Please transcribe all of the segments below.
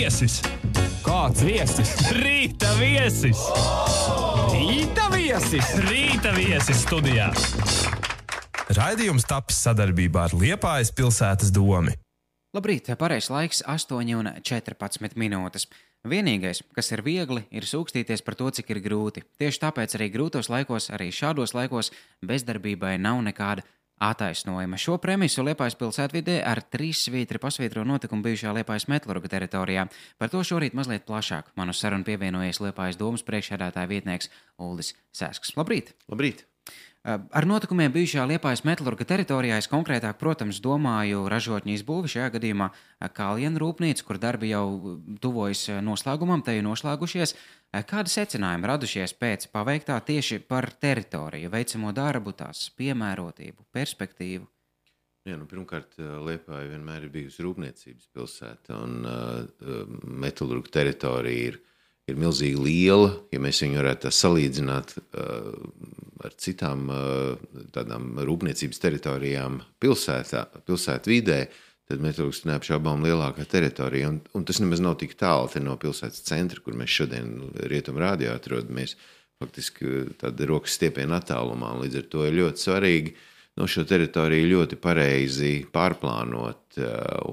viesis! Kāds viesis? Rīta viesis! Rīta viesis! Rīta viesis studijā! Raidījums tapis sadarbībā ar Liepājas pilsētas domu. Labrīt, pareizais laiks, 8,14 minūtes. Vienīgais, kas ir viegli, ir sūkstīties par to, cik ir grūti. Tieši tāpēc arī grūtos laikos, arī šādos laikos, bezdarbībai nav nekāda attaisnojuma. Šo premisu Liepājas pilsētvidē ar trīs svītri pasvītro notikumu bijušā Liepājas metlurga teritorijā. Par to šorīt mazliet plašāk. Manu sarunu pievienojies Liepājas domas priekšsēdētāja vietnieks Uldis Sēsks. Labrīt! Labrīt! Ar notikumiem bijušajā Liepājas metālurga teritorijā es konkrētāk, protams, domāju ražotņu izbūvi, šajā gadījumā Kalniņa rūpnīca, kur darbi jau tuvojas noslēgumam, te ir noslēgušies. Kādi secinājumi radušies pēc paveiktā tieši par teritoriju, veicamo darbu, tās piemērotību, perspektīvu? Jā, nu, pirmkārt, Liepāja vienmēr ir bijusi rūpniecības pilsēta, un uh, metālurga teritorija ir ir milzīgi liela. Ja mēs viņu varētu salīdzināt uh, ar citām tādām rūpniecības teritorijām pilsētā, pilsētvidē, tad metālurgs ir neapšaubām lielākā teritorija. Un, un tas nemaz nav tik tālu no pilsētas centra, kur mēs šodien rietumrādījā atrodamies. Faktiski tāda rokas stiepiena attālumā. Līdz ar to ir ļoti svarīgi no šo teritoriju ļoti pareizi pārplānot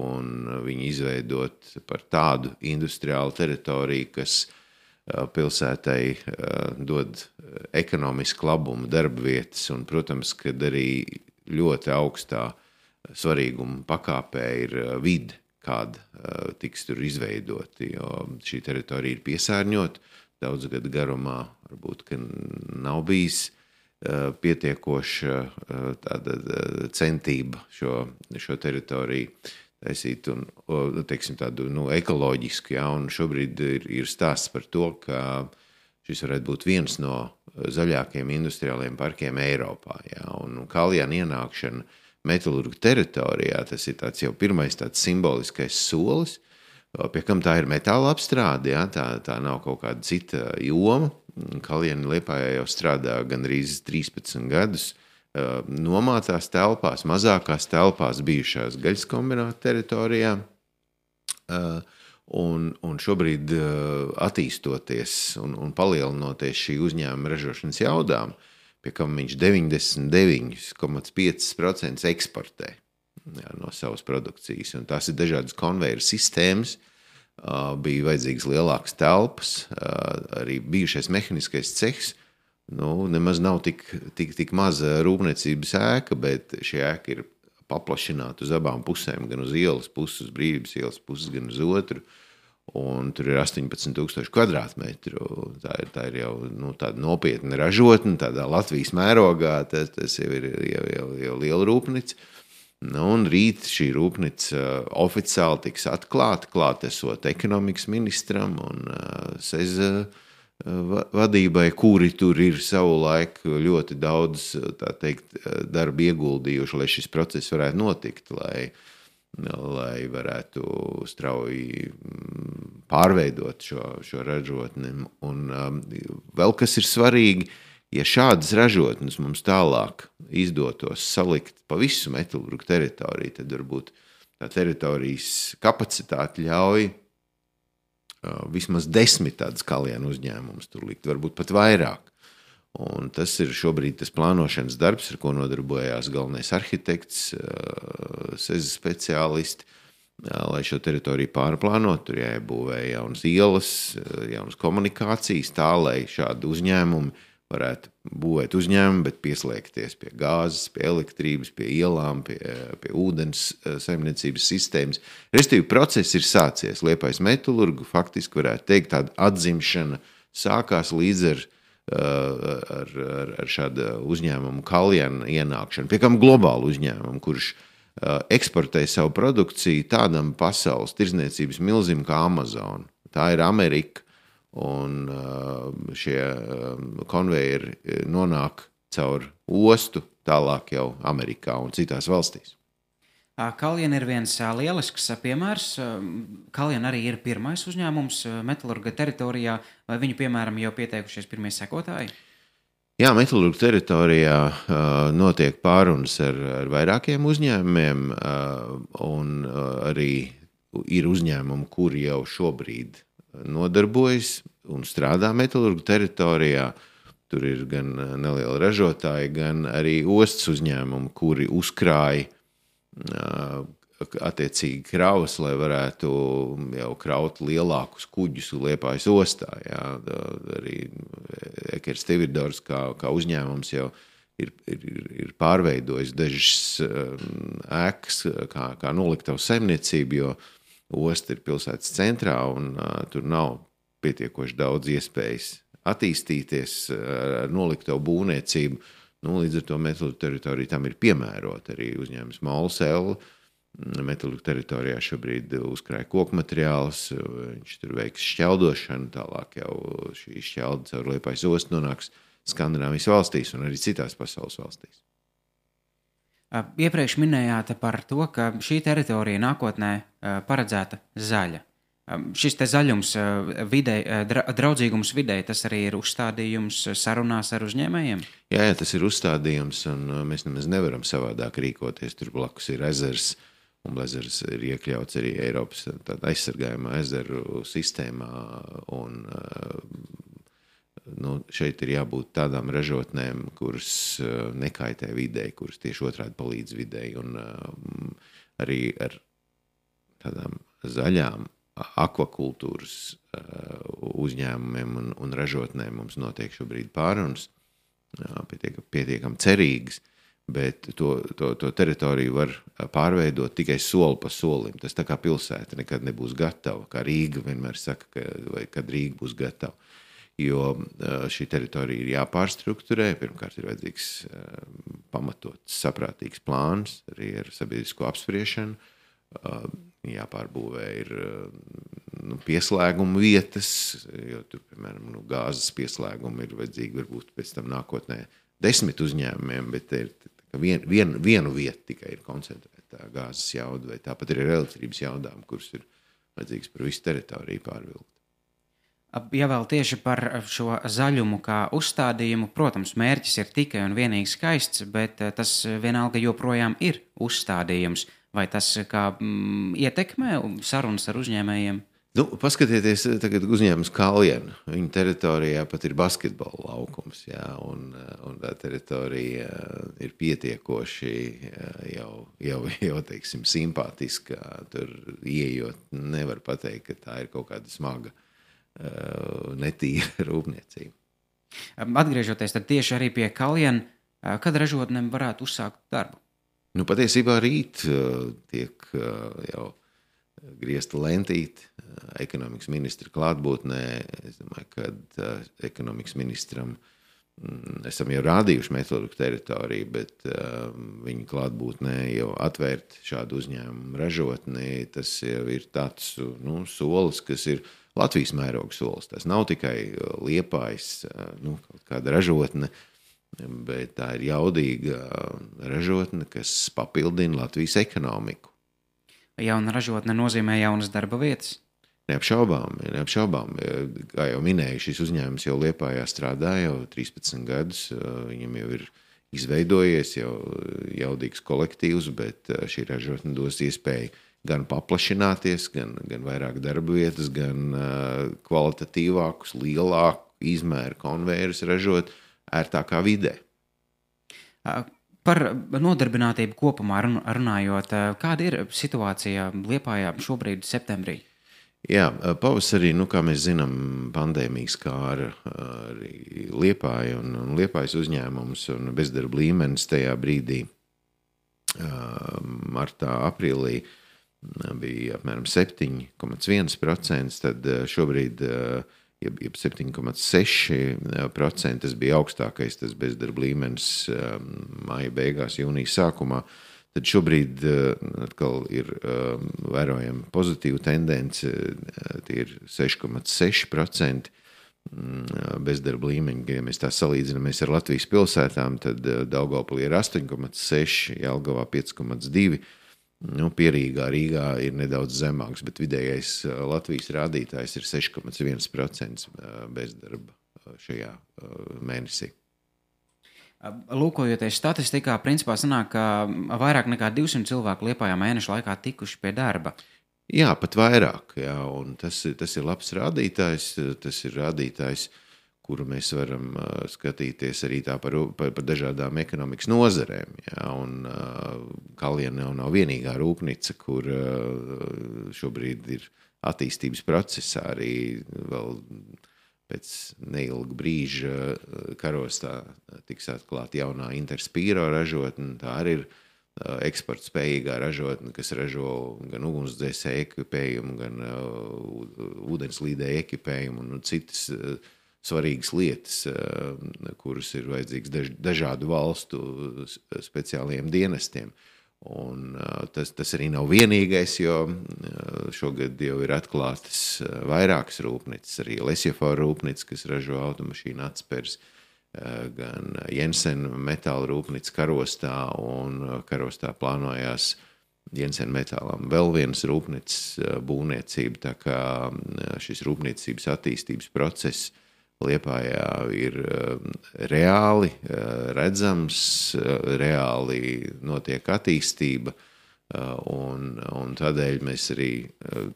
un viņu izveidot par tādu industriālu teritoriju, kas pilsētai dod ekonomisku labumu, darba vietas, un, protams, kad arī ļoti augstā svarīguma pakāpē ir vide, kāda tiks tur izveidota. Jo šī teritorija ir piesārņota daudz gadu garumā, varbūt nav bijis pietiekoša tāda centība šo, šo teritoriju taisīt un, teiksim, tādu nu, ekoloģisku. Ja, šobrīd ir, ir stāsts par to, ka šis varētu būt viens no zaļākajiem industriāliem parkiem Eiropā. Ja, un Kaljāna ienākšana metālurgu teritorijā tas ir jau pirmais tāds simboliskais solis, pie kam tā ir metāla apstrāde. Ja, tā, tā nav kaut kāda cita joma. Kaljāna Liepājā jau strādā gandrīz 13 gadus. Uh, nomātās telpās, mazākās telpās, bijušās gaļas kombināta teritorijā. Un, un šobrīd, attīstoties un, un palielinoties šī uzņēmuma ražošanas jaudām, pie kam viņš 99,5% eksportē jā, no savas produkcijas. Un tās ir dažādas konveijera sistēmas, bija vajadzīgas lielākas telpas, arī bijušais mehāniskais cehs nu, nemaz nav tik, tik, tik maza rūpniecības ēka, bet šī ēka ir paplašināta uz abām pusēm, gan uz ielas puses, uz brīvības ielas puses, gan uz otru. Un tur ir 18,000 kvadrātmetru. Tā ir, tā ir jau nu, tāda nopietna ražotne, tādā Latvijas mērogā. Tas, tas jau ir jau, jau, jau liela rūpnīca. Nu, un rīt šī rūpnīca oficiāli tiks atklāta, klātesot ekonomikas ministram un uh, SEZA vadībai, kuri tur ir savulaik ļoti daudz teikt, darba ieguldījuši, lai šis process varētu notikt, lai, lai varētu strauji mm, pārveidot šo, šo ražotni. Un um, vēl kas ir svarīgi, ja šādas ražotnes mums tālāk izdotos salikt pa visu metālurgu teritoriju, tad varbūt tā teritorijas kapacitāte ļauj vismaz desmit tādas kalienu uzņēmumus tur likt, varbūt pat vairāk. Un tas ir šobrīd tas plānošanas darbs, ar ko nodarbojās galvenais arhitekts, sezes speciālisti, lai šo teritoriju pārplānot. Tur jāiebūvē jaunas ielas, jaunas komunikācijas, tā lai šādi uzņēmumi varētu būvēt uzņēmumu, bet pieslēgties pie gāzes, pie elektrības, pie ielām, pie, pie ūdens eh, saimniecības sistēmas. Restīvi, process ir sācies. Liepais metālurgu faktiski varētu teikt, tāda atzimšana sākās līdz ar, eh, ar, ar, ar šādu uzņēmumu kaljana ienākšanu, pie kam globālu uzņēmumu, kurš eh, eksportē savu produkciju tādam pasaules tirzniecības milzim kā Amazon. Tā ir Amerika un uh, šie um, konveijeri uh, nonāk caur ostu tālāk jau Amerikā un citās valstīs. Kalniņa ir viens lielisks piemērs. Kalniņa arī ir pirmais uzņēmums metālurga teritorijā, vai viņu, piemēram, jau pieteikušies pirmie sekotāji? Jā, metālurga teritorijā uh, notiek pārunas ar, ar vairākiem uzņēmumiem, uh, un uh, arī ir uzņēmumi, kuri jau šobrīd nodarbojas un strādā metālurgu teritorijā. Tur ir gan nelieli ražotāji, gan arī ostas uzņēmumi, kuri uzkrāja attiecīgi kravas, lai varētu jau kraut lielākus kuģus Liepājas ostā. Jā. Arī Ekers Tividors kā, kā uzņēmums jau ir, ir, ir pārveidojis dažas ēkas kā, kā noliktavu saimniecību, jo osta ir pilsētas centrā un uh, tur nav pietiekoši daudz iespējas attīstīties ar noliktavu būvniecību. Nu, līdz ar to metālu teritorija tam ir piemērota arī uzņēmums Molsēlu. Metālu teritorijā šobrīd uzkrāja koku materiālus, viņš tur veiks šķeldošanu, tālāk jau šī šķelda caur liepais ostu nonāks Skandināvijas valstīs un arī citās pasaules valstīs. Iepriekš minējāt par to, ka šī teritorija nākotnē paredzēta zaļa. Šis zaļums, vidē, draudzīgums vidē, tas arī ir uzstādījums sarunās ar uzņēmējiem? Jā, jā, tas ir uzstādījums, un mēs nemaz nevaram savādāk rīkoties. Tur blakus ir ezers, un ezers ir iekļauts arī Eiropas aizsargājumā ezeru sistēmā. Un, nu, šeit ir jābūt tādām ražotnēm, kuras nekaitē videi, kuras tieši otrādi palīdz videi. Un arī ar tādām zaļām akvakultūras uh, uzņēmumiem un, un ražotnēm mums notiek šobrīd pārunas, pietiekami pietiekam cerīgas, bet to, to, to teritoriju var pārveidot tikai soli pa solim. Tas tā kā pilsēta nekad nebūs gatava, kā Rīga vienmēr saka, ka, kad Rīga būs gatava. Jo šī teritorija ir jāpārstruktūrē. Pirmkārt, ir vajadzīgs pamatots, saprātīgs plāns arī ar sabiedrisko apspriešanu jāpārbūvē ir nu, pieslēguma vietas, jo tur, piemēram, nu, gāzes pieslēgumi ir vajadzīgi varbūt pēc tam nākotnē desmit uzņēmumiem, bet ir vien, vien, vienu vietu tikai ir koncentrēta gāzes jauda, vai tāpat ir elektrības jaudām, kuras ir vajadzīgas par visu teritoriju pārvilkt. Ja vēl tieši par šo zaļumu kā uzstādījumu, protams, mērķis ir tikai un vienīgi skaists, bet tas vienalga joprojām ir uzstādījums. Vai tas kā, mm, ietekmē sarunas ar uzņēmējiem? Nu, paskatieties, tagad uzņēmums Kaljana. Viņa teritorijā pat ir basketbola laukums. Jā, un, un tā teritorija ir pietiekoši jau, jau, jau teiksim, simpātiska. Tur ieejot, nevar pateikt, ka tā ir kaut kāda smaga, netīra rūpniecība. Atgriežoties tieši arī pie Kaljana, kad ražotnēm varētu uzsākt darbu? Nu, patiesībā rīt uh, tiek jau griezta lentīte ekonomikas ministra klātbūtnē. Es domāju, ka ekonomikas ministram mm, esam jau rādījuši metodiku teritoriju, bet viņa klātbūtnē jau atvērt šādu uzņēmumu ražotni. Tas jau ir tāds nu, solis, kas ir Latvijas mēroga solis. Tas nav tikai liepais, nu, kaut kāda ražotne bet tā ir jaudīga ražotne, kas papildina Latvijas ekonomiku. Jauna ražotne nozīmē jaunas darba vietas. Neapšaubām, neapšaubām. Kā jau minēju, šis uzņēmums jau Lietpājā strādā jau 13 gadus. Viņam jau ir izveidojies jau jaudīgs kolektīvs, bet šī ražotne dos iespēju gan paplašināties, gan, gan vairāk darba vietas, gan kvalitatīvākus, lielāku izmēru konvejerus ražot. Uh, ērtākā vidē. Par nodarbinātību kopumā runājot, kāda ir situācija Lietpājā šobrīd, septembrī? Jā, pavasarī, nu, kā mēs zinām, pandēmija skāra arī Liepāju un, un Liepājas uzņēmumus un bezdarba līmenis tajā brīdī, martā, aprīlī, bija apmēram 7,1%. Tad šobrīd jeb, jeb 7,6%. Tas bija augstākais tas bezdarba līmenis um, māja beigās, jūnijas sākumā. Tad šobrīd atkal ir vērojama pozitīva tendence. Tie ir 6,6% mm, bezdarba līmeņi. Ja mēs tā salīdzinamies ar Latvijas pilsētām, tad Daugopilī ir 8,6, Jelgavā 5,2 Nu, Pierīgā Rīgā ir nedaudz zemāks, bet vidējais Latvijas rādītājs ir 6,1% bezdarba šajā mēnesī. Lūkojoties statistikā, principā sanāk, ka vairāk nekā 200 cilvēku liepājā mēneša laikā tikuši pie darba. Jā, pat vairāk. Jā, tas, tas ir labs rādītājs. Tas ir rādītājs, kuru mēs varam uh, skatīties arī par, par, par dažādām ekonomikas nozarēm. Jā, un uh, Kalniņa jau nav vienīgā rūpnīca, kur uh, šobrīd ir attīstības procesā. Arī vēl pēc neilga brīža karostā tiks atklāta jaunā Interspīro ražotne. Tā arī ir eksporta spējīgā ražotne, kas ražo gan ugunsdzēsēju ekipējumu, gan uh, ūdenslīdēju ekipējumu un nu, citas uh, svarīgas lietas, uh, kuras ir vajadzīgas daž, dažādu valstu s- speciālajiem dienestiem. Un, uh, tas, tas arī nav vienīgais, jo šogad jau ir atklātas vairākas rūpnīcas, arī Lesjafora rūpnīca, kas ražo automašīnu atspērs, uh, gan Jensen metāla rūpnīca karostā, un karostā plānojās Jensen metālam vēl vienas rūpnīcas būvniecība, tā kā uh, šis rūpniecības attīstības process Liepājā ir um, reāli uh, redzams, uh, reāli notiek attīstība. uh, Un, un tādēļ mēs arī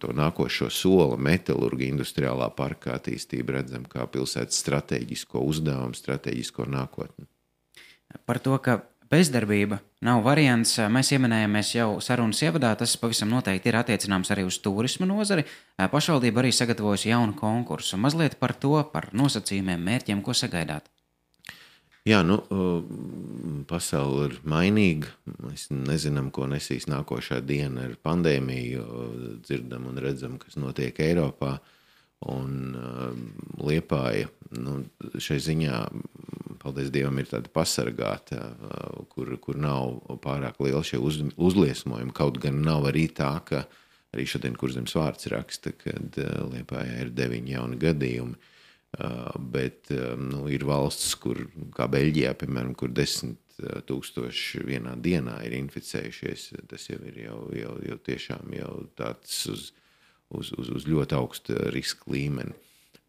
to nākošo soli, metālurģija, industriālā parka attīstību redzam kā pilsētas stratēģisko uzdevumu, stratēģisko nākotni. Par to, ka bezdarbība nav variants, mēs ieminējāmies jau sarunas ievadā. Tas pavisam noteikti ir attiecināms arī uz turisma nozari. Pašvaldība arī sagatavojusi jaunu konkursu. Mazliet par to, par nosacījumiem, mērķiem, ko sagaidāt. Jā, nu, uh, pasaule ir mainīga. Mēs nezinām, ko nesīs nākošā diena ar pandēmiju. Dzirdam un redzam, kas notiek Eiropā. Un uh, Liepāja nu, šai ziņā, paldies Dievam, ir tāda pasargāta, uh, kur, kur nav pārāk liela šie uz, uzliesmojumi. Kaut gan nav arī tā, ka arī šodien, kur zemes vārds raksta, kad uh, Liepājā ir deviņi jauni gadījumi. Uh, bet nu, ir valsts, kur, kā Beļģijā, piemēram, kur desmit tūkstoši vienā dienā ir inficējušies. Tas jau ir jau, jau, jau tiešām jau tāds uz, uz, uz, uz ļoti augstu riska līmeni.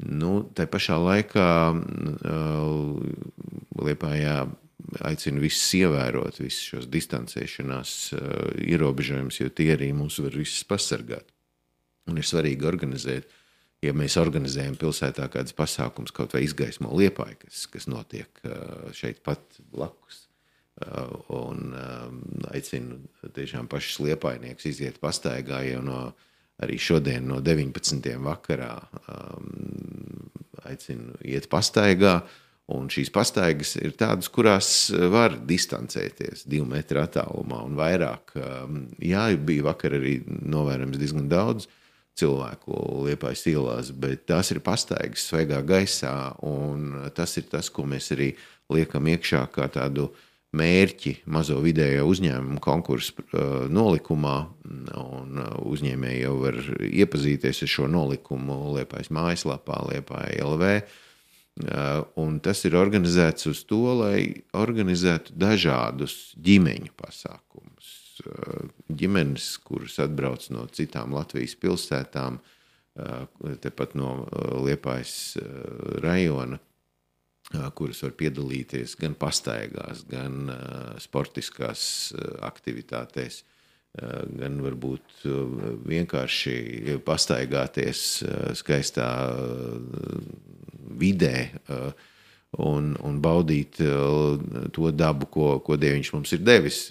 Nu, tā pašā laikā uh, Liepājā aicinu visus ievērot visus šos distancēšanās ierobežojumus, jo tie arī mūs var visus pasargāt. Un ir svarīgi organizēt, ja mēs organizējam pilsētā kādas pasākums, kaut vai izgaismo liepāju, kas, kas notiek šeit pat blakus. Un aicinu tiešām pašus liepainieks iziet pastaigā jau no arī šodien no 19. vakarā. Um, aicinu iet pastaigā. Un šīs pastaigas ir tādas, kurās var distancēties divu metru attālumā un vairāk. Um, Jā, bija vakar arī novērojams diezgan daudz cilvēku liepais ielās, bet tās ir pastaigas svaigā gaisā. Tas ir tas, ko mēs arī liekam iekšā kā tādu mērķi mazo vidējo uzņēmumu konkursu uh, nolikumā. Un uh, uzņēmēji jau var iepazīties ar šo nolikumu Liepājas mājaslapā, Liepāja LV. Uh, Un tas ir organizēts uz to, lai organizētu dažādus ģimeņu pasākumus. Uh, Ģimenes, kuras atbrauc no citām Latvijas pilsētām, uh, tepat no uh, Liepājas rajona, kuras var piedalīties gan pastaigās, gan sportiskās aktivitātēs, gan varbūt vienkārši pastaigāties skaistā vidē. Un, un baudīt to dabu, ko, ko Dievs mums ir devis,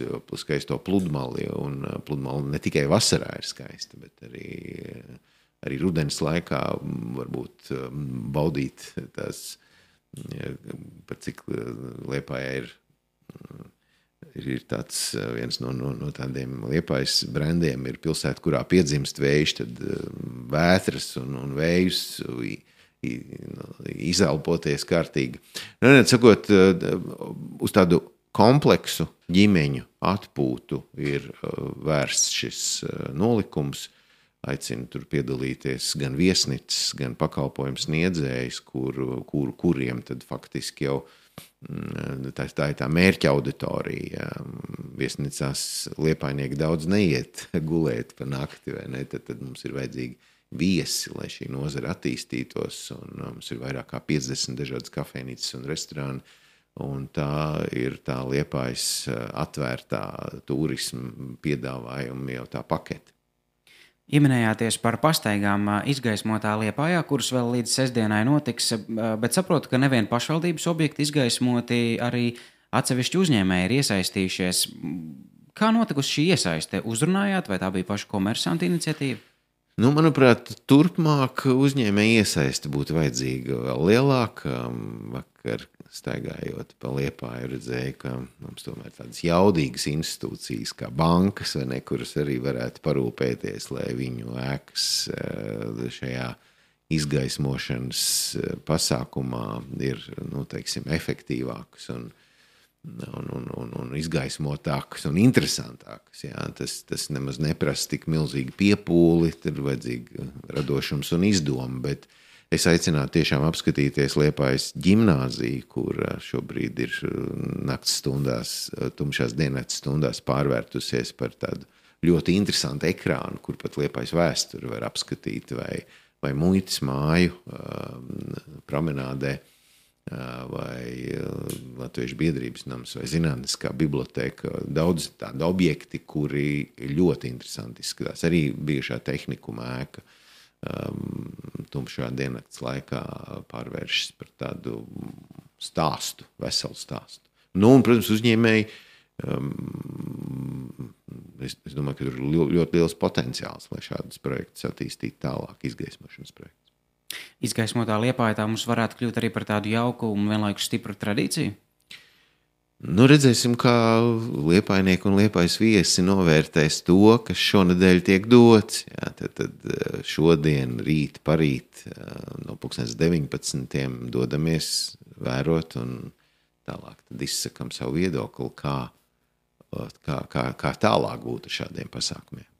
skaisto pludmali. Un pludmali ne tikai vasarā ir skaista, bet arī, uh, arī rudenī laikā varbūt baudīt tās, par cik uh, liepā ir. mm, Ir ir tāds uh, viens no, no, no tādiem liepais brendiem, ir pilsēta, kurā piedzimst vējš, tad uh, vētras un, un vējus nu, izelpoties kārtīgi. Nu, ne, sakot, uz tādu kompleksu ģimeņu atpūtu ir vērsts šis nolikums. Aicinu tur piedalīties gan viesnīcas, gan pakalpojumu sniedzējs, kur, kur, kuriem tad faktiski jau mm, tā, tā ir tā mērķa auditorija. Viesnīcās liepainieki daudz neiet gulēt pa nakti, vai ne? Tad, tad mums ir vajadzīgi viesi, lai šī nozara attīstītos. Un, uh, mums ir vairāk kā 50 dažādas kafejnīcas un restorāni. Un tā ir tā liepais uh, atvērtā turisma piedāvājuma jau tā pakete. Ieminējāties par pastaigām izgaismotā liepājā, kuras vēl līdz sestdienai notiks, bet saprotu, ka nevien pašvaldības objekti izgaismoti, arī atsevišķi uzņēmēji ir iesaistījušies. Kā notikusi šī iesaiste? Uzrunājāt, vai tā bija paša komersantu iniciatīva? Nu, manuprāt, turpmāk uzņēmēja iesaiste būtu vajadzīga vēl lielāka. Vakar staigājot pa liepāju, redzēju, ka mums tomēr tādas jaudīgas institūcijas, kā bankas, ne, kuras arī varētu parūpēties, lai viņu ēkas eh, šajā izgaismošanas eh, pasākumā ir nu, teiksim, efektīvākas. Un, un, un, un, un izgaismotākas un interesantākas. Jā. Tas, tas nemaz neprasa tik milzīgi piepūli, tur ir vajadzīga radošums un izdoma. Bet es aicinātu tiešām apskatīties Liepājas gimnāziju, kur ā, šobrīd ir ā, naktas stundās, ā, tumšās dienas stundās pārvērtusies par tādu ļoti interesantu ekrānu, kur pat Liepājas vēsturi var apskatīt vai, vai muitas māju promenādē vai Latvijas biedrības nams, vai zinātniskā biblioteka. Daudz tādu objekti, kuri ļoti interesanti izskatās. Arī bijušā tehnikuma ēka um, tumšā diennakts laikā pārvēršas par tādu stāstu, veselu stāstu. Nu, un, protams, uzņēmēji. Um, es, es domāju, ka tur ir ļoti, liels potenciāls, lai šādus projektus attīstītu tālāk, izgaismošanas projektus. Izgaismotā liepājā tā mums varētu kļūt arī par tādu jauku un vienlaikus stipru tradīciju. Nu, redzēsim, kā liepainieki un liepais viesi novērtēs to, kas šonadēļ tiek dots. Jā, tad, tad eh, šodien, rīt, parīt eh, no 19. dodamies vērot un tālāk izsakām savu viedokli, kā, kā, kā, kā tālāk būtu šādiem pasākumiem.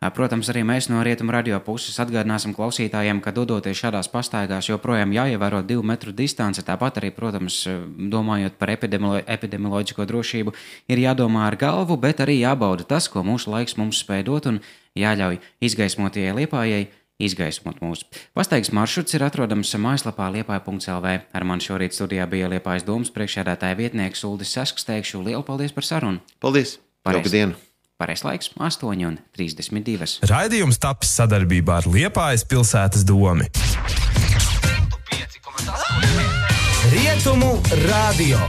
Protams, arī mēs no rietumu radio puses atgādināsim klausītājiem, ka dodoties šādās pastaigās, joprojām jāievēro divu metru distance. Tāpat arī, protams, domājot par epidemiolo epidemioloģisko drošību, ir jādomā ar galvu, bet arī jābauda tas, ko mūsu laiks mums spēj dot, un jāļauj izgaismotajai liepājai izgaismot mūsu. Pastaigas maršruts ir atrodams mājaslapā liepāja.lv. Ar mani šorīt studijā bija Liepājas domas priekšsēdētāja vietnieks Uldis Sasks. Teikšu lielu paldies par sarunu! Paldies! Pareizi. Pareizais laiks - 8,32. Raidījums tapis sadarbībā ar Liepājas pilsētas domu. Rietumu radio.